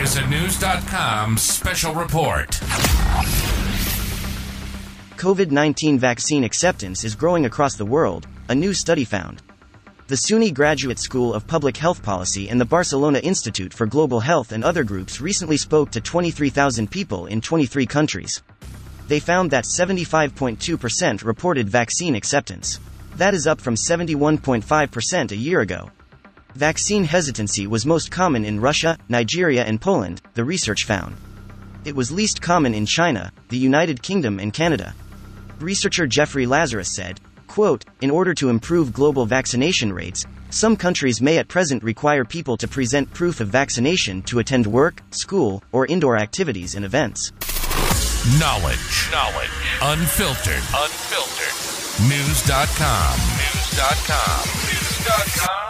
Is a Knewz.com special report. COVID 19 vaccine acceptance is growing across the world, a new study found. The SUNY Graduate School of Public Health Policy and the Barcelona Institute for Global Health and other groups recently spoke to 23,000 people in 23 countries. They found that 75.2% reported vaccine acceptance. That is up from 71.5% a year ago. Vaccine hesitancy was most common in Russia, Nigeria, and Poland, the research found. It was least common in China, the United Kingdom, and Canada. Researcher Jeffrey Lazarus said, quote, In order to improve global vaccination rates, some countries may at present require people to present proof of vaccination to attend work, school, or indoor activities and events. Knowledge. Knowledge. Unfiltered. Unfiltered. Knewz.com. Knewz.com. Knewz.com.